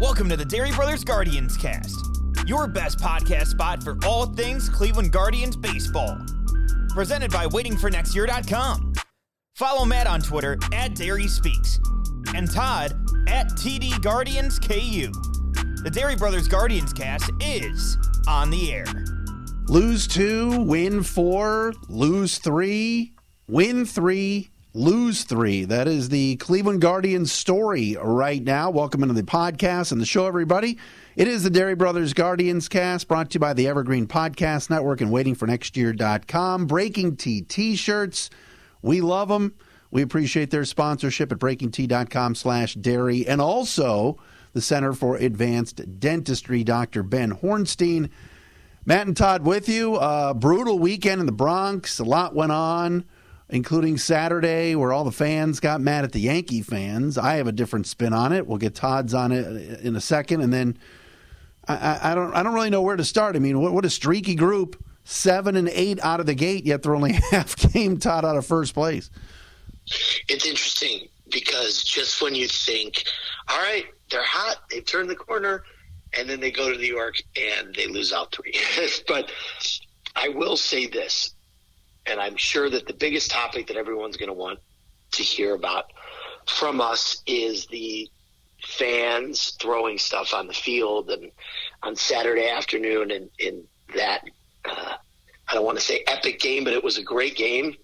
Welcome to the Dery Brothers Guardians cast, your best podcast spot for all things Cleveland Guardians baseball. Presented by waitingfornextyear.com. Follow Matt on Twitter at Dery Speaks and Todd at TD Guardians KU. The Dery Brothers Guardians cast is on the air. Lose two, win four, lose three, win three, lose three. That is the Cleveland Guardians story right now. Welcome into the podcast and the show, everybody. It is the Dery Brothers Guardians cast brought to you by the Evergreen Podcast Network and waitingfornextyear.com. Breaking T t shirts. We love them. We appreciate their sponsorship at breakingt.com slash dery and also the Center for Advanced Dentistry, Dr. Ben Hornstein. Matt and Todd with you. Uh, brutal weekend in the Bronx. A lot went on including Saturday, where all the fans got mad at the Yankee fans. I have a different spin on it. We'll get Todd's on it in a second, and then I, I don't I don't really know where to start. I mean, what, what a streaky group, seven and eight out of the gate, yet they're only half game Todd out of first place. It's interesting because just when you think, all right, they're hot, they've turned the corner, and then they go to New York and they lose out three. but I will say this and I'm sure that the biggest topic that everyone's going to want to hear about from us is the fans throwing stuff on the field and on Saturday afternoon and in that uh, I don't want to say epic game, but it was a great game.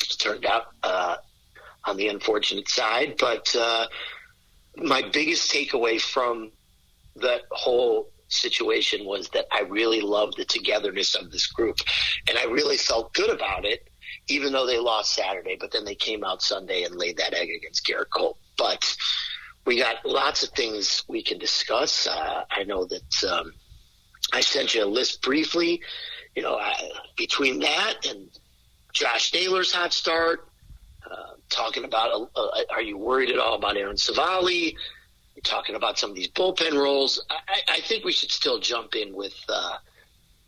It turned out uh, on the unfortunate side, but uh, my biggest takeaway from that whole situation was that I really loved the togetherness of this group. And I really felt good about it, even though they lost Saturday. But then they came out Sunday and laid that egg against Gerrit Cole. But we got lots of things we can discuss. Uh, I know that um, I sent you a list briefly. You know, I, between that and Josh Naylor's hot start, uh, talking about uh, uh are you worried at all about Aaron Talking about some of these bullpen roles. I, I think we should still jump in with uh,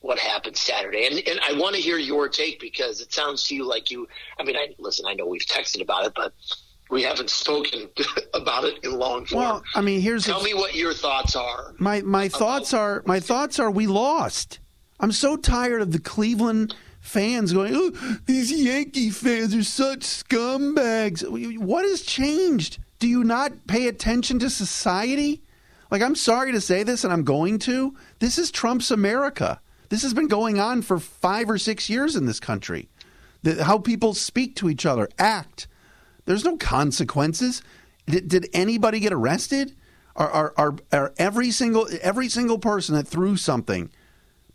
what happened Saturday, and, and I want to hear your take because it sounds to you like you. I mean, I listen. I know we've texted about it, but we haven't spoken about it in long form. Well, I mean, here's tell me what your thoughts are. My my thoughts are my thoughts are we lost. I'm so tired of the Cleveland fans going, "Oh, these Yankee fans are such scumbags." What has changed? Do you not pay attention to society? Like, I'm sorry to say this, and I'm going to. This is Trump's America. This has been going on for five or six years in this country. The, how people speak to each other, act. There's no consequences. Did, did anybody get arrested? Are, are, are, are every single every single person that threw something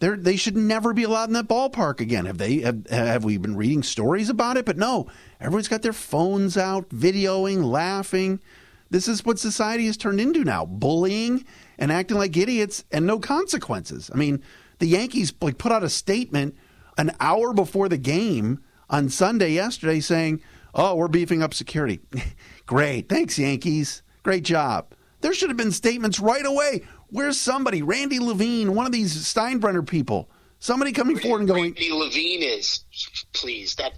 they they should never be allowed in that ballpark again. Have they have, have we been reading stories about it? But no, everyone's got their phones out, videoing, laughing. This is what society has turned into now: bullying and acting like idiots, and no consequences. I mean, the Yankees like put out a statement an hour before the game on Sunday yesterday saying, "Oh, we're beefing up security." Great, thanks Yankees. Great job. There should have been statements right away. Where's somebody, Randy Levine, one of these Steinbrenner people, somebody coming forward and going, Randy Levine is, please, that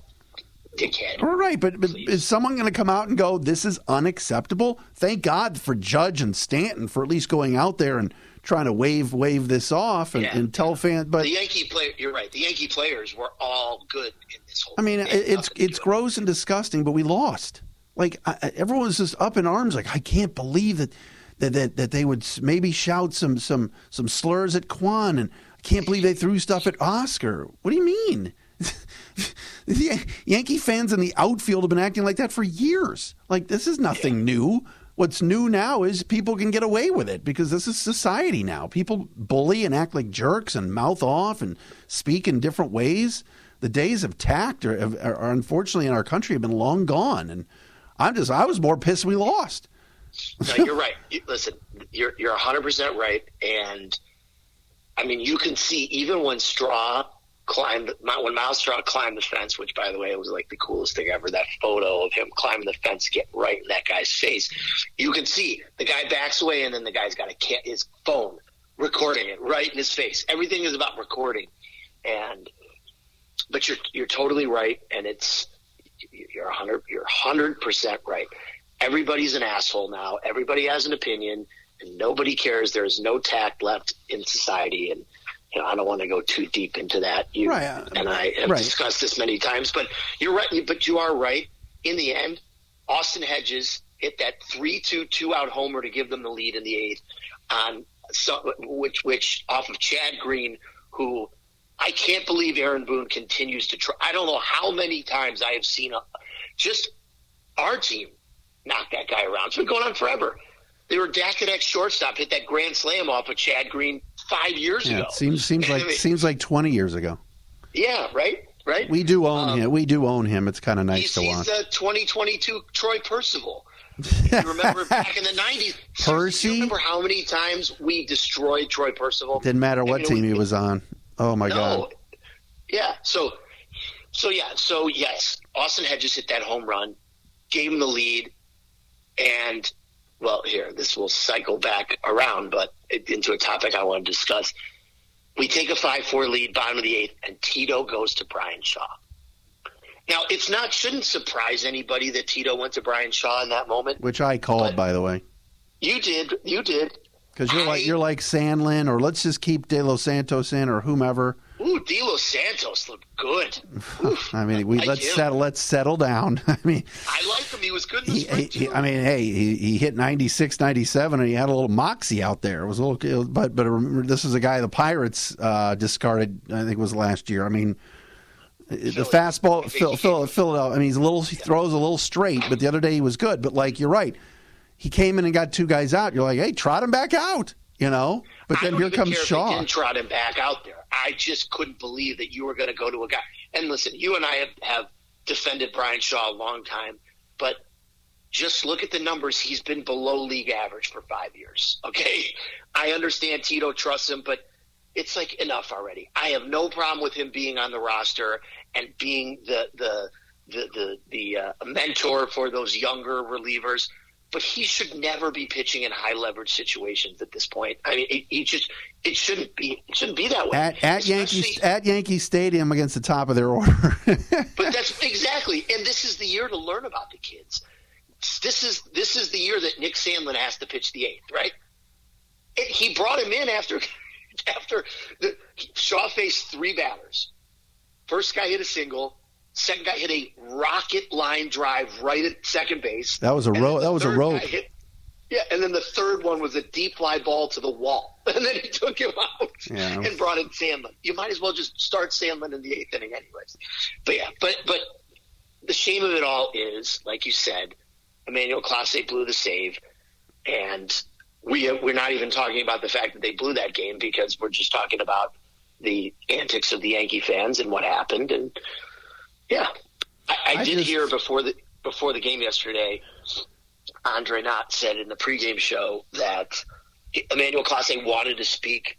dickhead. All right, but, but is someone going to come out and go, this is unacceptable? Thank God for Judge and Stanton for at least going out there and trying to wave wave this off and, yeah. and tell fans. But the Yankee player, you're right. The Yankee players were all good in this whole. I mean, it's it's gross and disgusting, but we lost. Like I, everyone was just up in arms, like I can't believe that that, that, that they would maybe shout some, some, some slurs at Kwan. And I can't believe they threw stuff at Oscar. What do you mean? the Yankee fans in the outfield have been acting like that for years. Like, this is nothing new. What's new now is people can get away with it because this is society now. People bully and act like jerks and mouth off and speak in different ways. The days of tact are, are, are unfortunately in our country have been long gone. And I'm just I was more pissed we lost. No, you're right. Listen, you're you're 100 percent right, and I mean you can see even when Straw climbed when Myles Straw climbed the fence, which by the way was like the coolest thing ever. That photo of him climbing the fence, get right in that guy's face. You can see the guy backs away, and then the guy's got a his phone recording it right in his face. Everything is about recording, and but you're you're totally right, and it's you're hundred you're hundred percent right. Everybody's an asshole now. Everybody has an opinion, and nobody cares. There's no tact left in society, and you know I don't want to go too deep into that. You right, uh, and I have right. discussed this many times, but you're right. But you are right. In the end, Austin Hedges hit that three-two two-out homer to give them the lead in the eighth on so, which which off of Chad Green, who I can't believe Aaron Boone continues to try. I don't know how many times I have seen a, just our team knock that guy around. It's been going on forever. They were Dakinek shortstop hit that grand slam off of Chad Green five years yeah, ago. It seems seems like seems like twenty years ago. Yeah, right, right. We do own um, him. We do own him. It's kind of nice to watch. He's the 2022 Troy Percival. you remember back in the 90s? Percy. You remember how many times we destroyed Troy Percival? Didn't matter what team he was on. Oh my no. god. Yeah. So, so yeah. So yes, Austin Hedges hit that home run, gave him the lead, and well, here this will cycle back around, but into a topic I want to discuss. We take a five-four lead, bottom of the eighth, and Tito goes to Bryan Shaw. Now, it's not shouldn't surprise anybody that Tito went to Bryan Shaw in that moment, which I called, by the way. You did, you did, because you're I, like you're like Sandlin, or let's just keep De Los Santos in, or whomever. Ooh, De Los Santos looked good. I mean, we let's settle let's settle down. I mean, I like him. He was good. He, he, I mean, hey, he, he hit 96, 97, and he had a little moxie out there. It was a little, but but remember, this is a guy the Pirates uh, discarded. I think it was last year. I mean, the fastball, Phil, Phil, Philadelphia. I mean, he's a little, he throws a little straight, but the other day he was good. But like you're right, he came in and got two guys out. You're like, hey, trot him back out, you know. But then here comes Shaw. didn't trot him back out there. I just couldn't believe that you were going to go to a guy. And listen, you and I have, have defended Bryan Shaw a long time, but just look at the numbers. He's been below league average for five years. Okay, I understand Tito trusts him, but it's like enough already. I have no problem with him being on the roster and being the the the the, the uh, mentor for those younger relievers. But he should never be pitching in high leverage situations at this point. I mean, he, he just it shouldn't be it shouldn't be that way. At, at Yankee at Yankee Stadium against the top of their order. but that's exactly, and this is the year to learn about the kids. This is this is the year that Nick Sandlin has to pitch the eighth, right? It, he brought him in after after the, Shaw faced three batters. First guy hit a single. Second guy hit a rocket line drive right at second base. That was a road. That was a road. Yeah, and then the third one was a deep fly ball to the wall, and then he took him out yeah. and brought in Sandlin. You might as well just start Sandlin in the eighth inning, anyways. But yeah, but but the shame of it all is, like you said, Emmanuel Clase blew the save, and we we're not even talking about the fact that they blew that game because we're just talking about the antics of the Yankee fans and what happened. And yeah, I, I, I did just... hear before the before the game yesterday. Andre Knott said in the pregame show that Emmanuel Clase wanted to speak.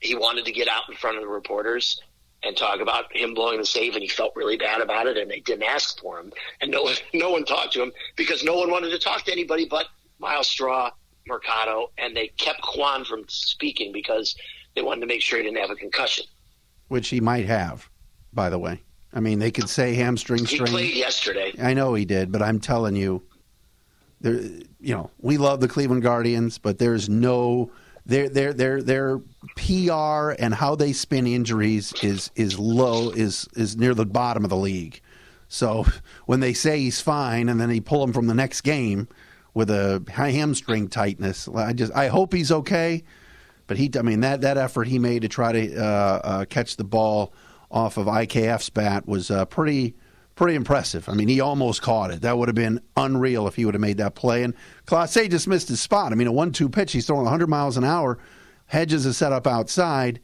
He wanted to get out in front of the reporters and talk about him blowing the save, and he felt really bad about it, and they didn't ask for him, and no one, no one talked to him because no one wanted to talk to anybody but Myles Straw Mercado, and they kept Kwan from speaking because they wanted to make sure he didn't have a concussion. Which he might have, by the way. I mean, they could say hamstring strain. He played yesterday. I know he did, but I'm telling you, there. You know, we love the Cleveland Guardians, but there's no their their their their PR and how they spin injuries is is low is is near the bottom of the league. So when they say he's fine and then they pull him from the next game, with a hamstring tightness. I just I hope he's okay. But he, I mean, that, that effort he made to try to uh, uh, catch the ball off of IKF's bat was uh, pretty pretty impressive. I mean, he almost caught it. That would have been unreal if he would have made that play. And Clase just missed his spot. I mean, a one-two pitch, he's throwing 100 miles an hour. Hedges is set up outside,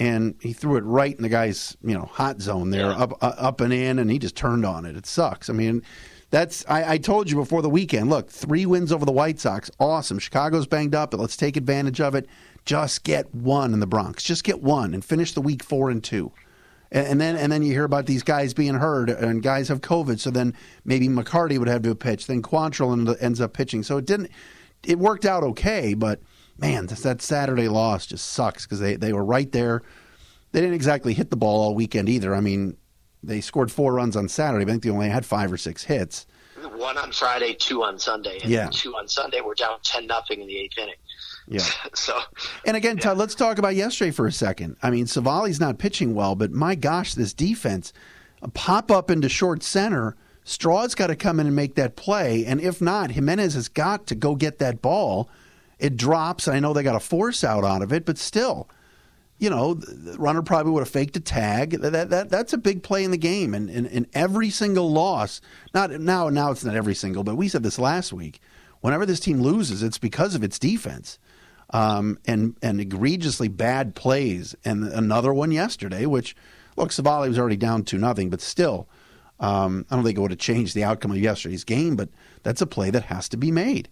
and he threw it right in the guy's you know hot zone there, yeah. up uh, up and in, and he just turned on it. It sucks. I mean, that's I, I told you before the weekend. Look, three wins over the White Sox, awesome. Chicago's banged up, but let's take advantage of it. Just get one in the Bronx. Just get one and finish the week four and two. And, then and then you hear about these guys being hurt and guys have COVID. So then maybe McCarty would have to pitch. Then Quantrill ends up pitching. So it didn't. It worked out okay, but man, that Saturday loss just sucks because they, they were right there. They didn't exactly hit the ball all weekend either. I mean, they scored four runs on Saturday. I think they only had five or six hits. One on Friday, two on Sunday. And yeah. two on Sunday. We're down 10 nothing in the eighth inning. Yeah. so, and again, yeah. Todd, let's talk about yesterday for a second. I mean, Civale's not pitching well, but my gosh, this defense, a pop up into short center. Straw's got to come in and make that play, and if not, Giménez has got to go get that ball. It drops. and I know they got a force out out of it, but still, you know, the runner probably would have faked a tag. That, that that's a big play in the game, and in, in every single loss, not now now it's not every single, but we said this last week. Whenever this team loses, it's because of its defense um, and and egregiously bad plays. And another one yesterday, which look, Civale was already down to nothing, but still, um, I don't think it would have changed the outcome of yesterday's game. But that's a play that has to be made.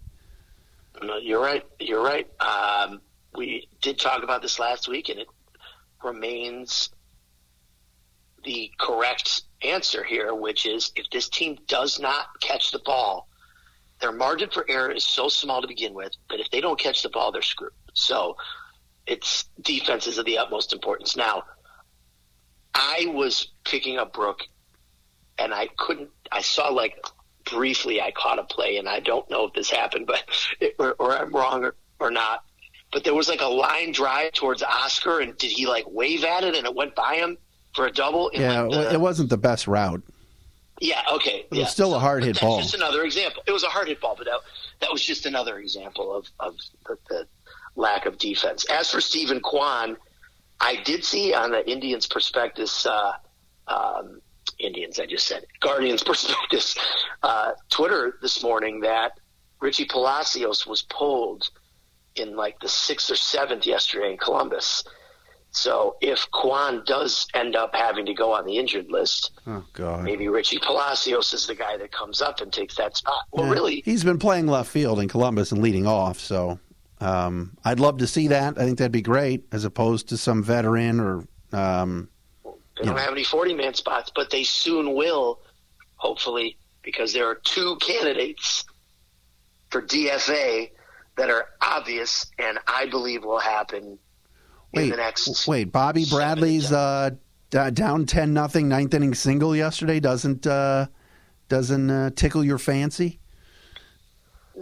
No, you're right. You're right. Um, we did talk about this last week, and it remains the correct answer here, which is if this team does not catch the ball their margin for error is so small to begin with that if they don't catch the ball, they're screwed. So it's defenses of the utmost importance. Now, I was picking up Brook, and I couldn't. I saw like briefly. I caught a play, and I don't know if this happened, but it, or, or, I'm wrong or, or not. But there was like a line drive towards Oscar, and did he like wave at it, and it went by him for a double? Yeah, like the, uh, it wasn't the best route. Yeah, okay. It yeah. was still a hard hit ball. Just another example. It was a hard hit ball, but that, that was just another example of, of the, the lack of defense. As for Steven Kwan, I did see on the Indians prospectus, uh, um, Indians, I just said, Guardians prospectus, uh, Twitter this morning that Richie Palacios was pulled in like the sixth or seventh yesterday in Columbus. So if Kwan does end up having to go on the injured list, oh God, maybe Richie Palacios is the guy that comes up and takes that spot. Well, yeah, really, he's been playing left field in Columbus and leading off. So um, I'd love to see that. I think that'd be great, as opposed to some veteran or. Um, they don't know. have any forty-man spots, but they soon will, hopefully, because there are two candidates for DFA that are obvious, and I believe will happen wait, next. Wait, Bobby Bradley's uh, down ten nothing ninth inning single yesterday doesn't uh, doesn't uh, tickle your fancy?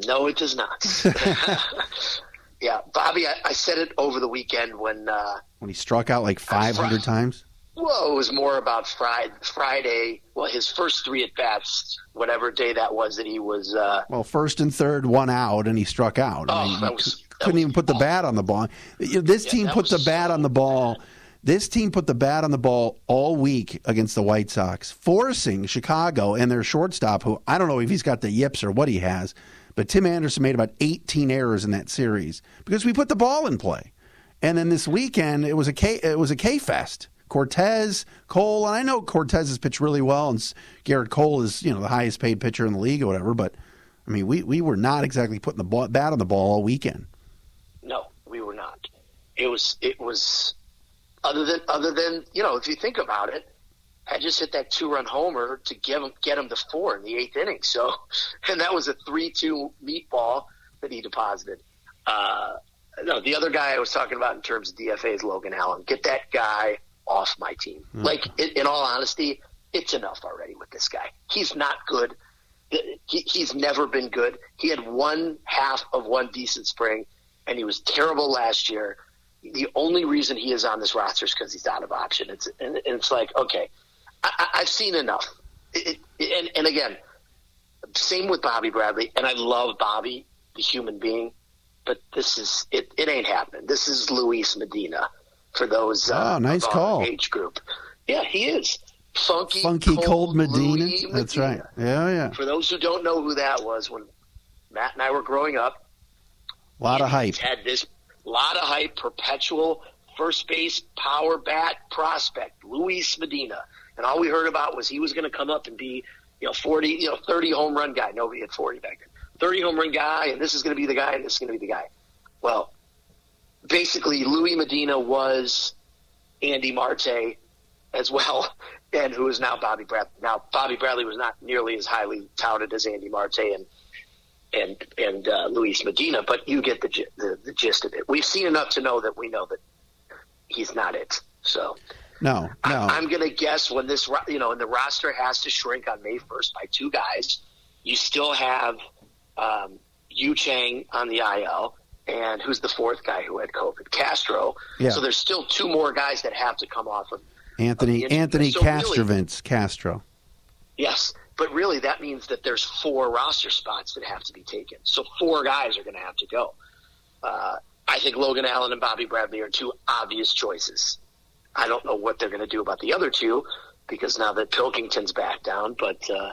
No, it does not. yeah, Bobby, I, I, said it over the weekend when uh, when he struck out like five hundred times. Well, it was more about Friday. Friday, well, his first three at bats, whatever day that was that he was. Uh, well, first and third, one out, and he struck out. Oh, I mean, that was couldn't even put the bat on the ball. This yeah, team put the bat so on the ball. Bad. This team put the bat on the ball all week against the White Sox, forcing Chicago and their shortstop, who I don't know if he's got the yips or what he has, but Tim Anderson made about 18 errors in that series because we put the ball in play. And then this weekend, it was a K, it was a K fest. Cortes, Cole, and I know Cortes has pitched really well, and Gerrit Cole is you know the highest paid pitcher in the league or whatever. But I mean, we we were not exactly putting the ball, bat on the ball all weekend. No, we were not. It was it was other than other than you know if you think about it, I just hit that two run homer to give him get him to four in the eighth inning. So, and that was a three two meatball that he deposited. Uh, no, the other guy I was talking about in terms of DFA is Logan Allen. Get that guy off my team. Mm-hmm. Like in, in all honesty, it's enough already with this guy. He's not good. He, he's never been good. He had one half of one decent spring and he was terrible last year. The only reason he is on this roster is because he's out of option. It's and, and it's like okay, I, have seen enough. It, it, and, and again, same with Bobby Bradley, and I love Bobby, the human being, but this is it. It ain't happening. This is Luis Medina for those uh, oh, nice call. age group. Yeah, he is funky, funky cold, cold Medina. Medina. That's right. Yeah, yeah. For those who don't know who that was, when Matt and I were growing up, a lot of hype. Had this lot of hype, perpetual first base power bat prospect, Luis Medina. And all we heard about was he was going to come up and be you know, 40, you know, 30 home run guy. Nobody had 40 back then. 30 home run guy, and this is going to be the guy, and this is going to be the guy. Well, basically, Louis Medina was Andy Marte as well, and who is now Bobby Bradley. Now, Bobby Bradley was not nearly as highly touted as Andy Marte and and and uh, Luis Medina, but you get the, the the gist of it. We've seen enough to know that we know that he's not it. So no, no. I, am going to guess when this, you know, and the roster has to shrink on May 1st by two guys. You still have um, Yu Chang on the IL, and who's the fourth guy who had COVID? Castro. Yeah. So there's still two more guys that have to come off of Anthony of Anthony so Castrovins really, Castro. Yes, but really that means that there's four roster spots that have to be taken. So four guys are going to have to go. Uh, I think Logan Allen and Bobby Bradley are two obvious choices. I don't know what they're going to do about the other two because now that Pilkington's back down, but uh,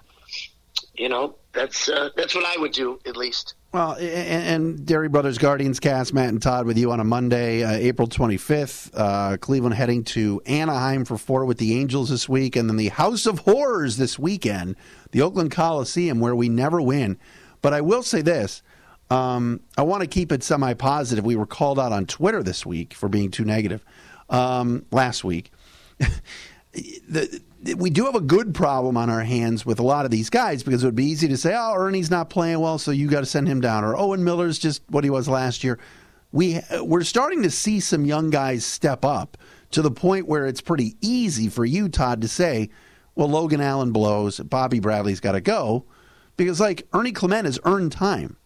you know that's uh, that's what I would do at least. Well, and, and Dery Brothers Guardians cast Matt and Todd with you on a Monday, uh, April 25th. Uh, Cleveland heading to Anaheim for four with the Angels this week, and then the House of Horrors this weekend, the Oakland Coliseum, where we never win. But I will say this. Um, I want to keep it semi positive. We were called out on Twitter this week for being too negative um, last week. the, we do have a good problem on our hands with a lot of these guys because it would be easy to say, "Oh, Ernie's not playing well, so you got to send him down," or Owen Miller's just what he was last year. We we're starting to see some young guys step up to the point where it's pretty easy for you, Todd, to say, "Well, Logan Allen blows, Bobby Bradley's got to go," because like Ernie Clement has earned time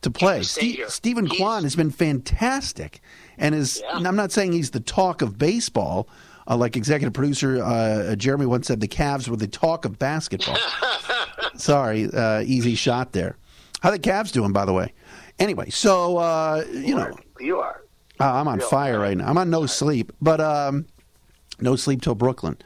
to play. Ste- Steven Kwan has been fantastic, and is. Yeah. I'm not saying he's the talk of baseball uh, like executive producer uh, Jeremy once said, the Cavs were the talk of basketball. Sorry, uh, easy shot there. How the Cavs doing, by the way? Anyway, so uh, you know, you are. Uh, I'm on fire right now. I'm on no sleep, but um, no sleep till Brooklyn.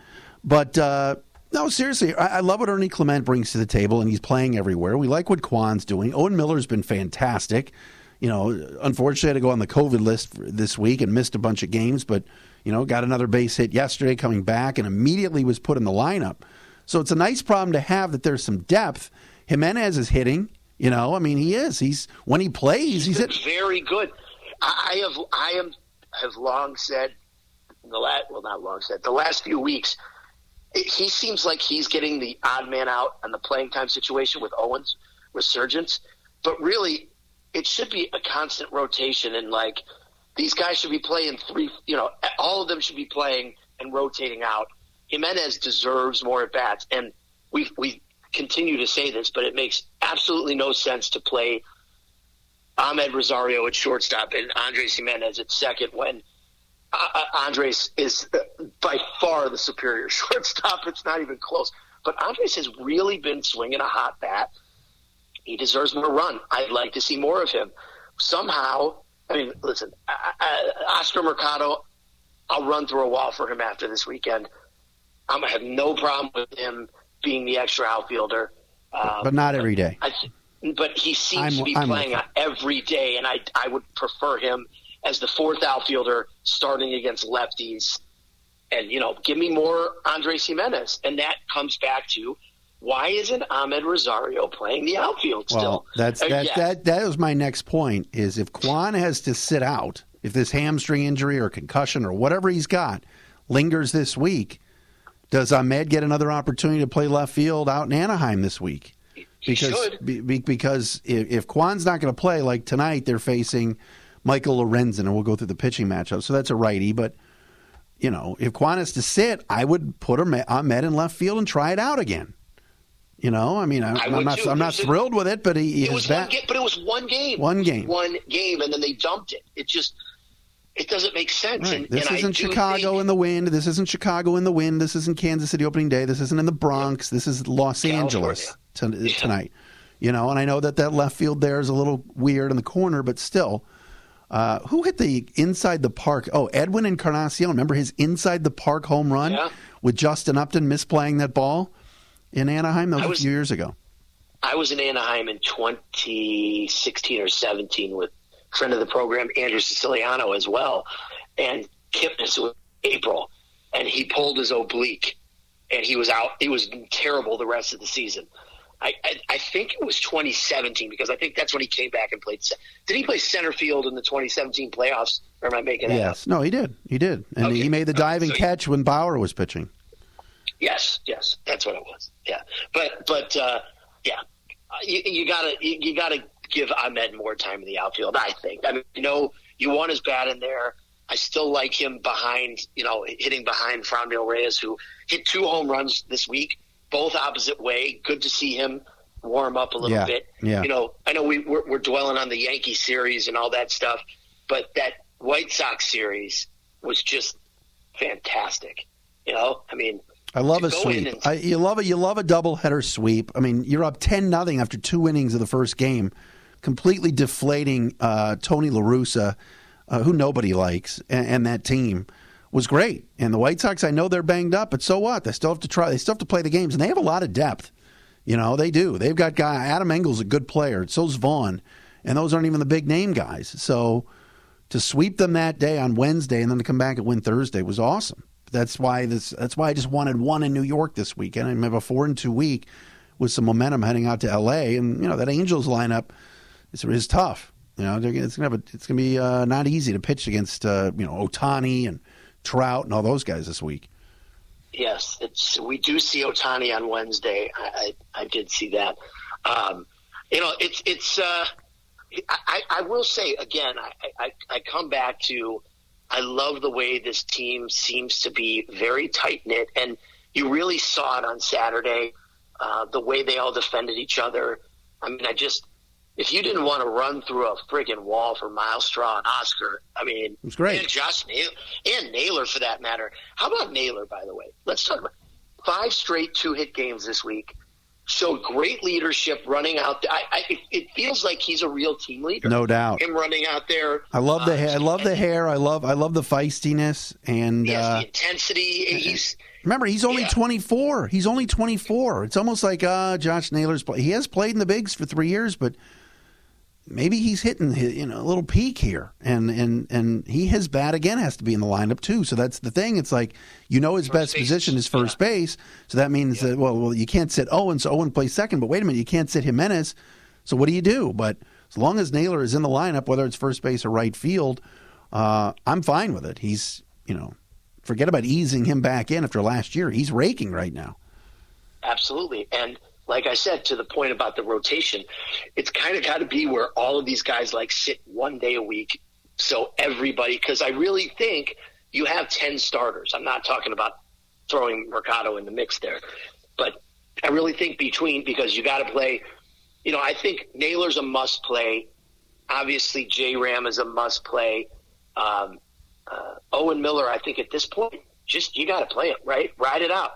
But uh, no, seriously, I, I, love what Ernie Clement brings to the table, and he's playing everywhere. We like what Kwan's doing. Owen Miller's been fantastic. You know, unfortunately, I had to go on the COVID list this week and missed a bunch of games, but you know, got another base hit yesterday coming back and immediately was put in the lineup. So it's a nice problem to have that there's some depth. Giménez is hitting. You know, I mean, he is. He's when he plays, he's, he's very good. I have I am have long said the last well not long said the last few weeks. He seems like he's getting the odd man out on the playing time situation with Owens resurgence, but really, it should be a constant rotation and like these guys should be playing three, you know, all of them should be playing and rotating out. Giménez deserves more at bats, and we we continue to say this, but it makes absolutely no sense to play Amed Rosario at shortstop and Andres Giménez at second when uh, uh Andres is by far the superior shortstop. It's not even close. But Andres has really been swinging a hot bat. He deserves more run. I'd like to see more of him. Somehow, I mean, listen, I, I, Oscar Mercado, I'll run through a wall for him after this weekend. I'm gonna have no problem with him being the extra outfielder, um, but not every day. I, but he seems I'm, to be I'm playing every day, and I I would prefer him as the fourth outfielder starting against lefties. And you know, give me more Andres Giménez, and that comes back to why isn't Amed Rosario playing the outfield still? Well, that's uh, that, yeah. that that was my next point. Is if Kwan has to sit out, if this hamstring injury or concussion or whatever he's got lingers this week, does Amed get another opportunity to play left field out in Anaheim this week? Because be, because if, if Kwan's not going to play like tonight, they're facing Michael Lorenzen, and we'll go through the pitching matchup. So that's a righty, but you know, if Kwan has to sit, I would put Amed in left field and try it out again. You know, I mean, I, am not, I'm not thrilled with it, but he, it was that, game, but it was one game, one game, one game, and then they dumped it. It just, it doesn't make sense. Right. And, this and isn't Chicago think, in the wind. This isn't Chicago in the wind. This isn't Kansas City opening day. This isn't in the Bronx. This is Los. Angeles to, yeah. tonight. You know, and I know that that left field there is a little weird in the corner, but still. Uh, who hit the inside the park? Oh, Edwin Encarnacion. Remember his inside the park home run yeah. with Justin Upton misplaying that ball in Anaheim? That was, was a few years ago. I was in Anaheim in 2016 or 17 with a friend of the program, Andrew Siciliano, as well. And Kipnis was April, and he pulled his oblique, and he was out. He was terrible the rest of the season. I, I, I think it was 2017 because I think that's when he came back and played. Did he play center field in the 2017 playoffs? Or am I making that yes. up? No, he did. He did, and Okay. he made the Okay, diving so he- catch when Bauer was pitching. Yes, yes, that's what it was. Yeah, but but uh, yeah, you, you gotta you, you gotta give Amed more time in the outfield. I think. I mean, you know, you want his bat in there. I still like him behind, you know, hitting behind Franmil Reyes, who hit two home runs this week, both opposite way. Good to see him warm up a little Yeah, bit. yeah. You know, I know we, we're, we're dwelling on the Yankee series and all that stuff, but that White Sox series was just fantastic. You know, I mean, I love a sweep. and- I, you love it. You love a doubleheader sweep. I mean, you're up ten nothing after two innings of the first game, completely deflating uh, Tony La Russa, uh, who nobody likes, and, and that team was great. And the White Sox, I know they're banged up, but so what? They still have to try. They still have to play the games, and they have a lot of depth. You know, they do. They've got guy Adam Engel's a good player. So's Vaughn, and those aren't even the big name guys. So to sweep them that day on Wednesday and then to come back and win Thursday was awesome. That's why this. That's why I just wanted one in New York this weekend. I have a four and two week with some momentum heading out to L.A. And you know that Angels lineup is, is tough. You know it's gonna a, it's gonna be uh, not easy to pitch against uh, you know Ohtani and Trout and all those guys this week. Yes, it's we do see Ohtani on Wednesday. I, I, I did see that. Um, you know, it's it's. Uh, I, I will say again, I, I, I come back to I love the way this team seems to be very tight knit, and you really saw it on Saturday. Uh, the way they all defended each other. I mean, I just if you didn't want to run through a friggin' wall for Myles Straw and Oscar, I mean, was great. And Josh Naylor, and Naylor for that matter. How about Naylor, by the way? Let's talk about five straight two hit games this week. Showed great leadership running out. There. I, I, it- feels like he's a real team leader. No doubt. Him running out there. I love the uh, hair. I love the hair. I love I love the feistiness and. Uh, the intensity. And He's Remember, he's only Yeah. 24. He's only 24. It's almost like uh, Josh Naylor's play. He has played in the bigs for three years, but maybe he's hitting hi- you know a little peak here, and and and he his bat again has to be in the lineup too. So that's the thing. It's like you know his best base. position is first base, so that means that well, well you can't sit Owen, so Owen plays second. But wait a minute, you can't sit Giménez. So what do you do? But as long as Naylor is in the lineup, whether it's first base or right field, uh, I'm fine with it. He's you know. Forget about easing him back in after last year. He's raking right now. Absolutely. And like I said, to the point about the rotation, it's kind of got to be where all of these guys like sit one day a week. So everybody, because I really think you have 10 starters. I'm not talking about throwing Mercado in the mix there, but I really think between, because you got to play, you know, I think Naylor's a must play. Obviously, J Ram is a must play. Um, uh, Owen Miller, I think at this point, just you got to play it, right? Ride it out.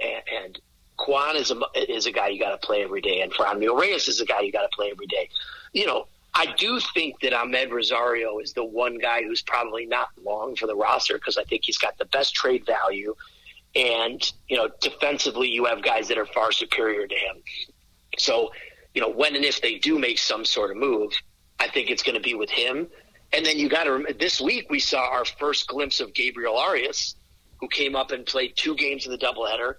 And, and Kwan is a is a guy you got to play every day, and Franmil Reyes is a guy you got to play every day. You know, I do think that Amed Rosario is the one guy who's probably not long for the roster because I think he's got the best trade value, and you know, defensively you have guys that are far superior to him. So, you know, when and if they do make some sort of move, I think it's going to be with him. And then you got to remember, this week we saw our first glimpse of Gabriel Arias, who came up and played two games in the doubleheader.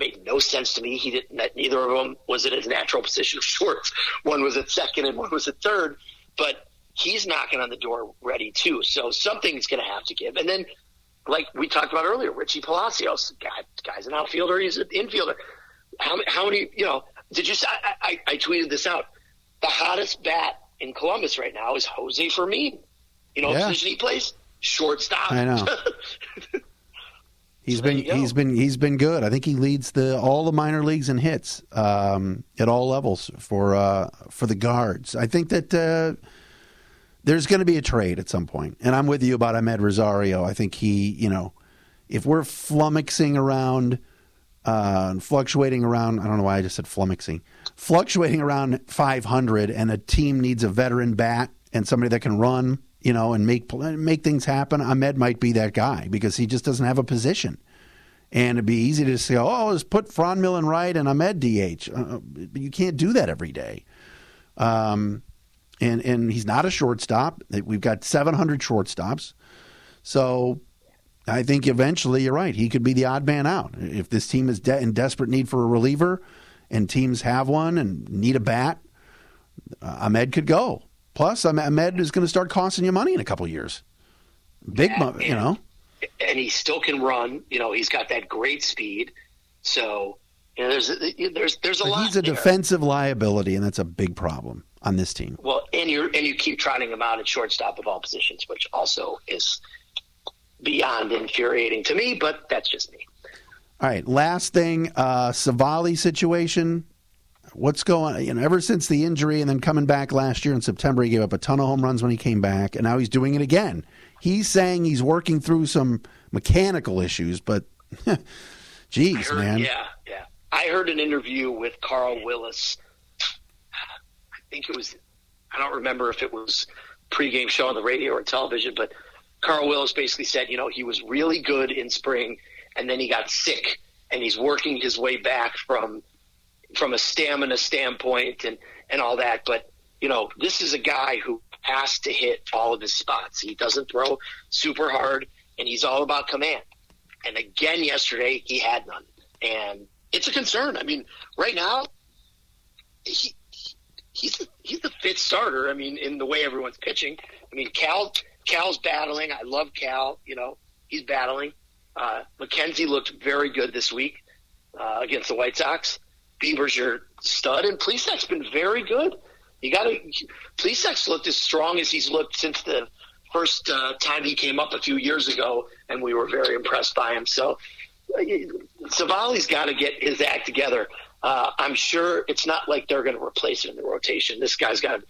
Made no sense to me. He didn't. that Neither of them was in his natural position of shorts. One was at second and one was at third. But he's knocking on the door ready too. So something's going to have to give. And then, like we talked about earlier, Richie Palacios, guy, guy's an outfielder. He's an infielder. How, how many? You know? Did you? I, I, I tweeted this out. The hottest bat in Columbus right now is Jose Fermin. You know, Yeah. position he plays shortstop. I know. He's there been he's been he's been good. I think he leads the all the minor leagues in hits um, at all levels for uh, for the guards. I think that uh, there's going to be a trade at some point, and I'm with you about Amed Rosario. I think he, you know, if we're flummoxing around uh, and fluctuating around, I don't know why I just said flummoxing, fluctuating around 500, and a team needs a veteran bat and somebody that can run, you know, and make make things happen. Amed might be that guy because he just doesn't have a position. And it'd be easy to say, oh, let's put Franmil in right and Amed DH. Uh, but you can't do that every day. Um, and and he's not a shortstop. We've got 700 shortstops. So I think eventually you're right. He could be the odd man out if this team is de- in desperate need for a reliever, and teams have one and need a bat, uh, Amed could go. Plus, Amed is going to start costing you money in a couple years. Big, Yeah, you know. and he still can run. You know, he's got that great speed. So you know, there's there's there's a But lot. he's a there. defensive liability, and that's a big problem on this team. Well, and you and you keep trotting him out at shortstop of all positions, which also is beyond infuriating to me. But that's just me. All right, last thing, uh, Civale situation. What's going? You know, ever since the injury and then coming back last year in September, he gave up a ton of home runs when he came back, and now he's doing it again. He's saying he's working through some mechanical issues, but geez, heard, man, Yeah, yeah. I heard an interview with Carl Willis. I think it was. I don't remember if it was pregame show on the radio or television, but Carl Willis basically said, you know, he was really good in spring, and then he got sick, and he's working his way back from from a stamina standpoint and and all that. But you know, this is a guy who has to hit all of his spots. He doesn't throw super hard, and he's all about command. And again, yesterday he had none, and it's a concern. I mean, right now, he he's the, he's the fifth starter. I mean, in the way everyone's pitching. I mean, Cal Cal's battling. I love Cal. You know, he's battling. Uh, McKenzie looked very good this week uh, against the White Sox. Bieber's your stud, and Plesac's been very good. You got to. Plesac's looked as strong as he's looked since the first uh, time he came up a few years ago, and we were very impressed by him. So, uh, Civale's got to get his act together. Uh, I'm sure it's not like they're going to replace him in the rotation. This guy's got a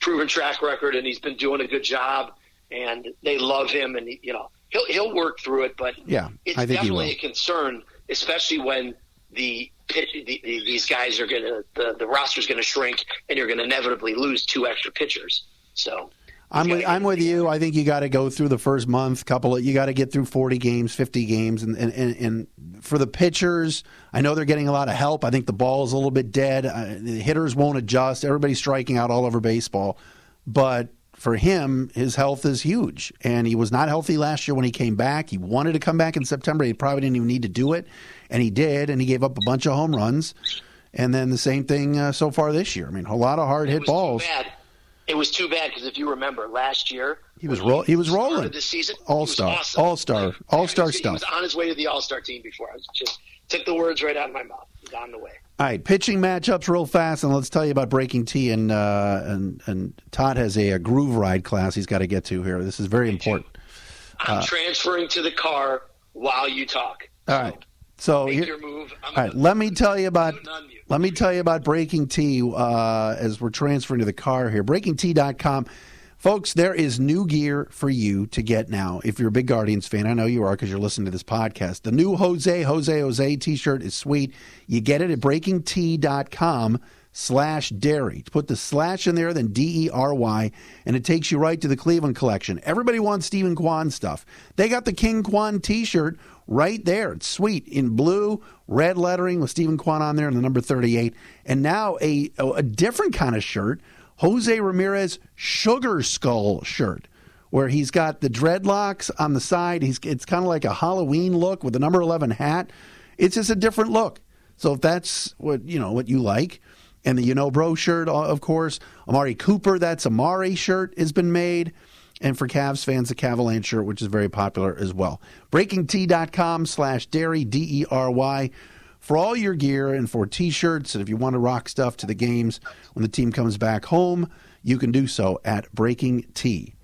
proven track record, and he's been doing a good job. And they love him, and you know he'll he'll work through it. But Yeah, it's definitely a concern, especially when the pitch, the, the, these guys are going to the the roster's going to shrink, and you're going to inevitably lose two extra pitchers. So I'm with, I'm with you. I think you got to go through the first month, couple of you got to get through 40 games, 50 games, and, and and for the pitchers, I know they're getting a lot of help. I think the ball is a little bit dead. Uh, the hitters won't adjust. Everybody's striking out all over baseball, but for him, his health is huge, and he was not healthy last year when he came back. He wanted to come back in September. He probably didn't even need to do it, and he did, and he gave up a bunch of home runs. And then the same thing uh, so far this year. I mean, a lot of hard hit balls. Too bad. It was too bad because if you remember last year, He was roll- he was rolling. this season. All-star. awesome. All-star. Like, All-star he was- He was on his way to the All Star team before. I was just took the words right out of my mouth. He's on the way. All right, pitching matchups real fast, and let's tell you about Breaking T. And uh, and and Todd has a, a groove ride class he's got to get to here. This is very important. I'm transferring to the car while you talk. Uh, All right, so Make here, your move. All right, let me tell you about let me tell you about Breaking T Uh, as we're transferring to the car here, BreakingT.com. Folks, there is new gear for you to get now. If you're a big Guardians fan, I know you are because you're listening to this podcast. The new Jose, Jose, Jose t shirt is sweet. You get it at breakingt.com slash dery. Put the slash in there, then D E R Y, and it takes you right to the Cleveland collection. Everybody wants Steven Kwan stuff. They got the King Kwan t shirt right there. It's sweet in blue, red lettering with Steven Kwan on there and the number 38. And now a, a different kind of shirt, Jose Ramirez Sugar Skull shirt. Where he's got the dreadlocks on the side. He's it's kind of like a Halloween look with the number eleven hat. It's just a different look. So if that's what you know what you like, and the you know bro shirt, of course, Amari Cooper, that's Amari shirt has been made. And for Cavs fans, the Cavalanche shirt, which is very popular as well. BreakingT.com slash dery, D E R Y, for all your gear and for t shirts. And if you want to rock stuff to the games when the team comes back home, you can do so at BreakingT.com.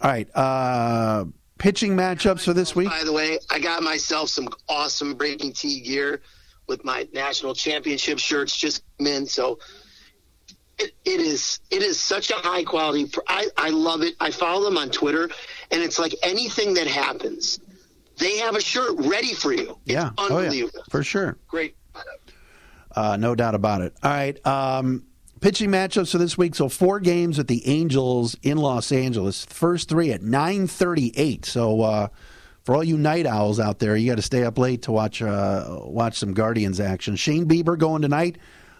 All right. Uh, pitching matchups for this week. By the way, I got myself some awesome Breaking T gear with my national championship shirts just in. So it, it is it is such a high quality. I, I love it. I follow them on Twitter, and it's like anything that happens, they have a shirt ready for you. It's Yeah. Oh, yeah. unbelievable. For sure. Great. Uh, no doubt about it. All right. Um, pitching matchups for this week. So four games with the Angels in Los Angeles. First three at nine thirty-eight. So uh, for all you night owls out there, you got to stay up late to watch uh, watch some Guardians action. Shane Bieber going tonight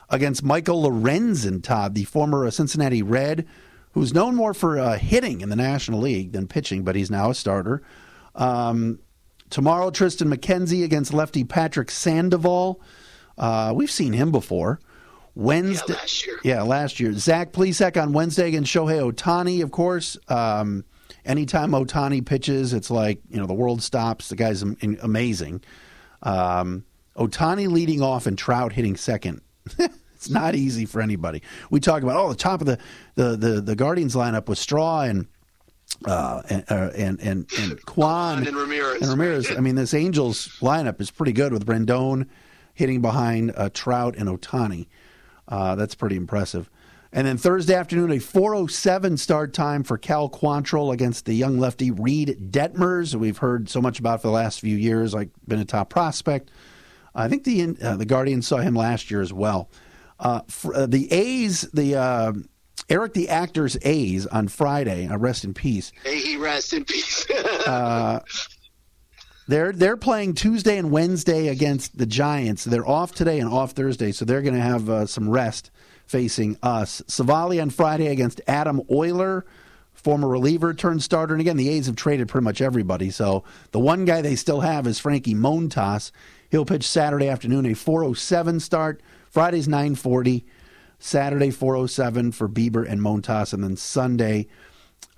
against Michael Lorenzen, Todd, the former uh, Cincinnati Red, who's known more for uh, hitting in the National League than pitching, but he's now a starter. Um, tomorrow, Triston McKenzie against lefty Patrick Sandoval. Uh, we've seen him before. Wednesday, Yeah, last year. Yeah, last year. Zach Plesac on Wednesday against Shohei Ohtani, of course. Um, anytime Ohtani pitches, it's like you know the world stops. The guy's amazing. Um, Ohtani leading off and Trout hitting second. it's not easy for anybody. We talk about oh the top of the the the, the Guardians lineup was Straw and uh, and, uh, and and and Kwan and Ramirez. And Ramirez. I mean, this Angels lineup is pretty good with Rendon hitting behind uh, Trout and Ohtani. Uh, that's pretty impressive. And then Thursday afternoon, a 4:07 start time for Cal Quantrill against the young lefty Reid Detmers, who we've heard so much about for the last few years, like been a top prospect. I think the uh, the Guardians saw him last year as well. Uh, uh, the A's, the uh, Eric the Actor's A's on Friday. Uh, rest in peace. May he rest in peace. They're they're playing Tuesday and Wednesday against the Giants. They're off today and off Thursday, so they're going to have uh, some rest facing us. Civale on Friday against Adam Oller, former reliever turned starter. And again, the A's have traded pretty much everybody, so the one guy they still have is Frankie Montas. He'll pitch Saturday afternoon a 4:07 start. Friday's 9:40. Saturday 4:07 for Bieber and Montas, and then Sunday.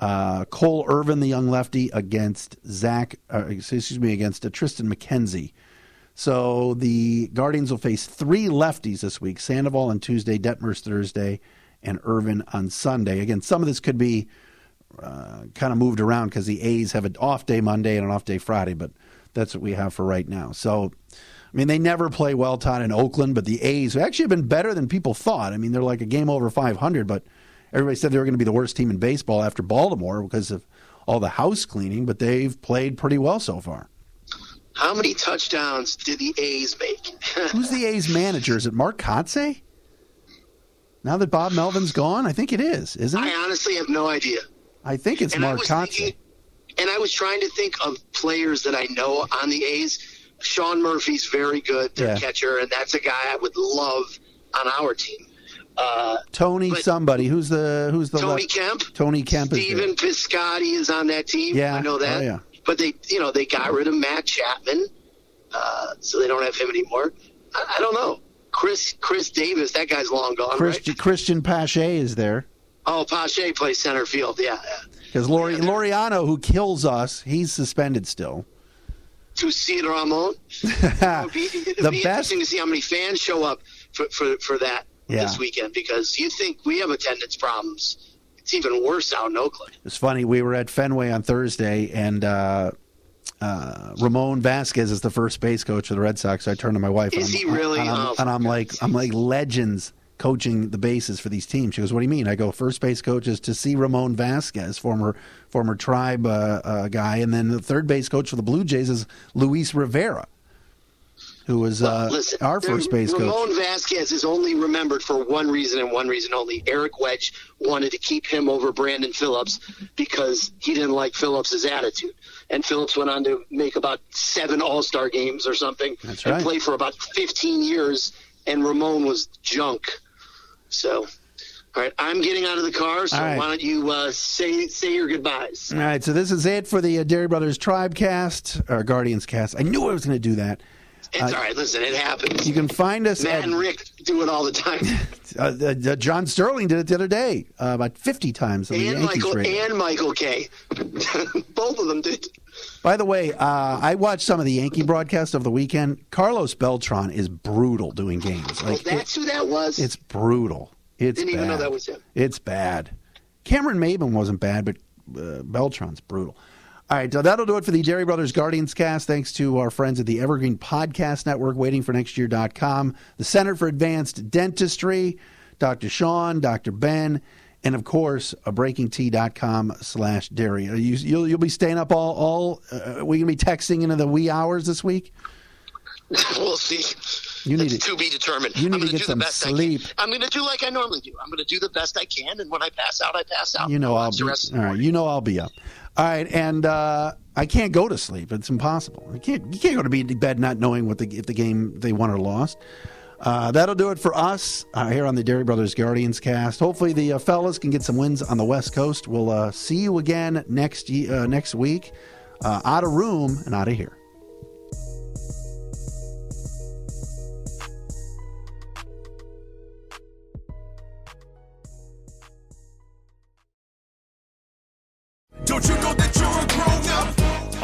Uh, Cole Irvin, the young lefty, against Zach, uh, excuse me, against uh, Triston McKenzie. So the Guardians will face three lefties this week: Sandoval on Tuesday, Detmers Thursday, and Irvin on Sunday. Again, some of this could be uh, kind of moved around because the A's have an off day Monday and an off day Friday, but that's what we have for right now. So, I mean, they never play well, Todd, in Oakland, but the A's actually have been better than people thought. I mean, they're like a game over 500, but everybody said they were going to be the worst team in baseball after Baltimore because of all the house cleaning, but they've played pretty well so far. How many touchdowns did the A's make? Who's the A's manager? Is it Mark Kotsay? Now that Bob Melvin's gone, I think it is, isn't it? I honestly have no idea. I think it's And Mark Kotsay. thinking, and I was trying to think of players that I know on the A's. Sean Murphy's very good, their Yeah. catcher, and that's a guy I would love on our team. Uh, Tony somebody. Who's the who's the Tony left- Kemp. Tony Kemp there. Piscotty is on that team. Yeah. I know that. Oh, yeah. But they, you know, they got rid of Matt Chapman, uh, so they don't have him anymore. I, I don't know. Chris Chris Davis, that guy's long gone, Cristian, right? Cristian Pache is there Oh, Pache plays center field. Yeah, yeah. because Lori, Laureano, who kills us, he's suspended still. To see Ramon. It'd be, The be best- interesting to see how many fans show up for for, for that Yeah. this weekend because you think we have attendance problems. It's even worse out in Oakland. It's funny. We were at Fenway on Thursday, and uh, uh, Ramon Vasquez is the first base coach of the Red Sox. So I turned to my wife. Is and he I'm, really? And I'm, Oh, and I'm like, I'm like legends coaching the bases for these teams. She goes, "What do you mean?" I go, first base coach is to see Ramon Vasquez, former former Tribe uh, uh, guy, and then the third base coach for the Blue Jays is Luis Rivera, who was uh, Listen, our first base coach. Ramon Vasquez is only remembered for one reason and one reason only. Eric Wedge wanted to keep him over Brandon Phillips because he didn't like Phillips's attitude. And Phillips went on to make about seven All Star games or something That's and play for about 15 years. And Ramon was junk. So, all right, I'm getting out of the car. So right. why don't you uh, say say your goodbyes? All right, so this is it for the uh, Dery Brothers Tribe Cast, or Guardians Cast. I knew I was going to do that. It's all right. Listen, it happens. You can find us Matt at and Rick do it all the time. uh, uh, John Sterling did it the other day, uh, about 50 times and Michael radio. and Michael Kay Both of them did. By the way, uh, I watched some of the Yankee broadcast of the weekend. Carlos Beltran is brutal doing games. Oh, Like that's who that was. it's brutal. It's Didn't bad. even know that was him. It's bad. Cameron Maybin wasn't bad, but uh, Beltran's brutal. All right, so that'll do it for the Dery Brothers Guardians cast. Thanks to our friends at the Evergreen Podcast Network, waitingfornextyear.com, the Center for Advanced Dentistry, Dr. Sean, Dr. Ben, and of course, a breakingt.com slash dery. You, you'll, you'll be staying up all, all uh, we going to be texting into the wee hours this week? we'll see. You need to- to be determined. you need I'm to gonna get do some the best sleep. I can. I'm going to do like I normally do. I'm going to do the best I can, and when I pass out, I pass out. You know I'll watch be the rest of the all right. You know I'll be up. All right, and uh, I can't go to sleep. It's impossible. You can't. You can't go to bed not knowing what the if the game they won or lost. Uh, that'll do it for us uh, here on the Dery Brothers Guardians cast. Hopefully the uh, fellas can get some wins on the West Coast. We'll uh, see you again next uh, next week. Uh, out of room and out of here.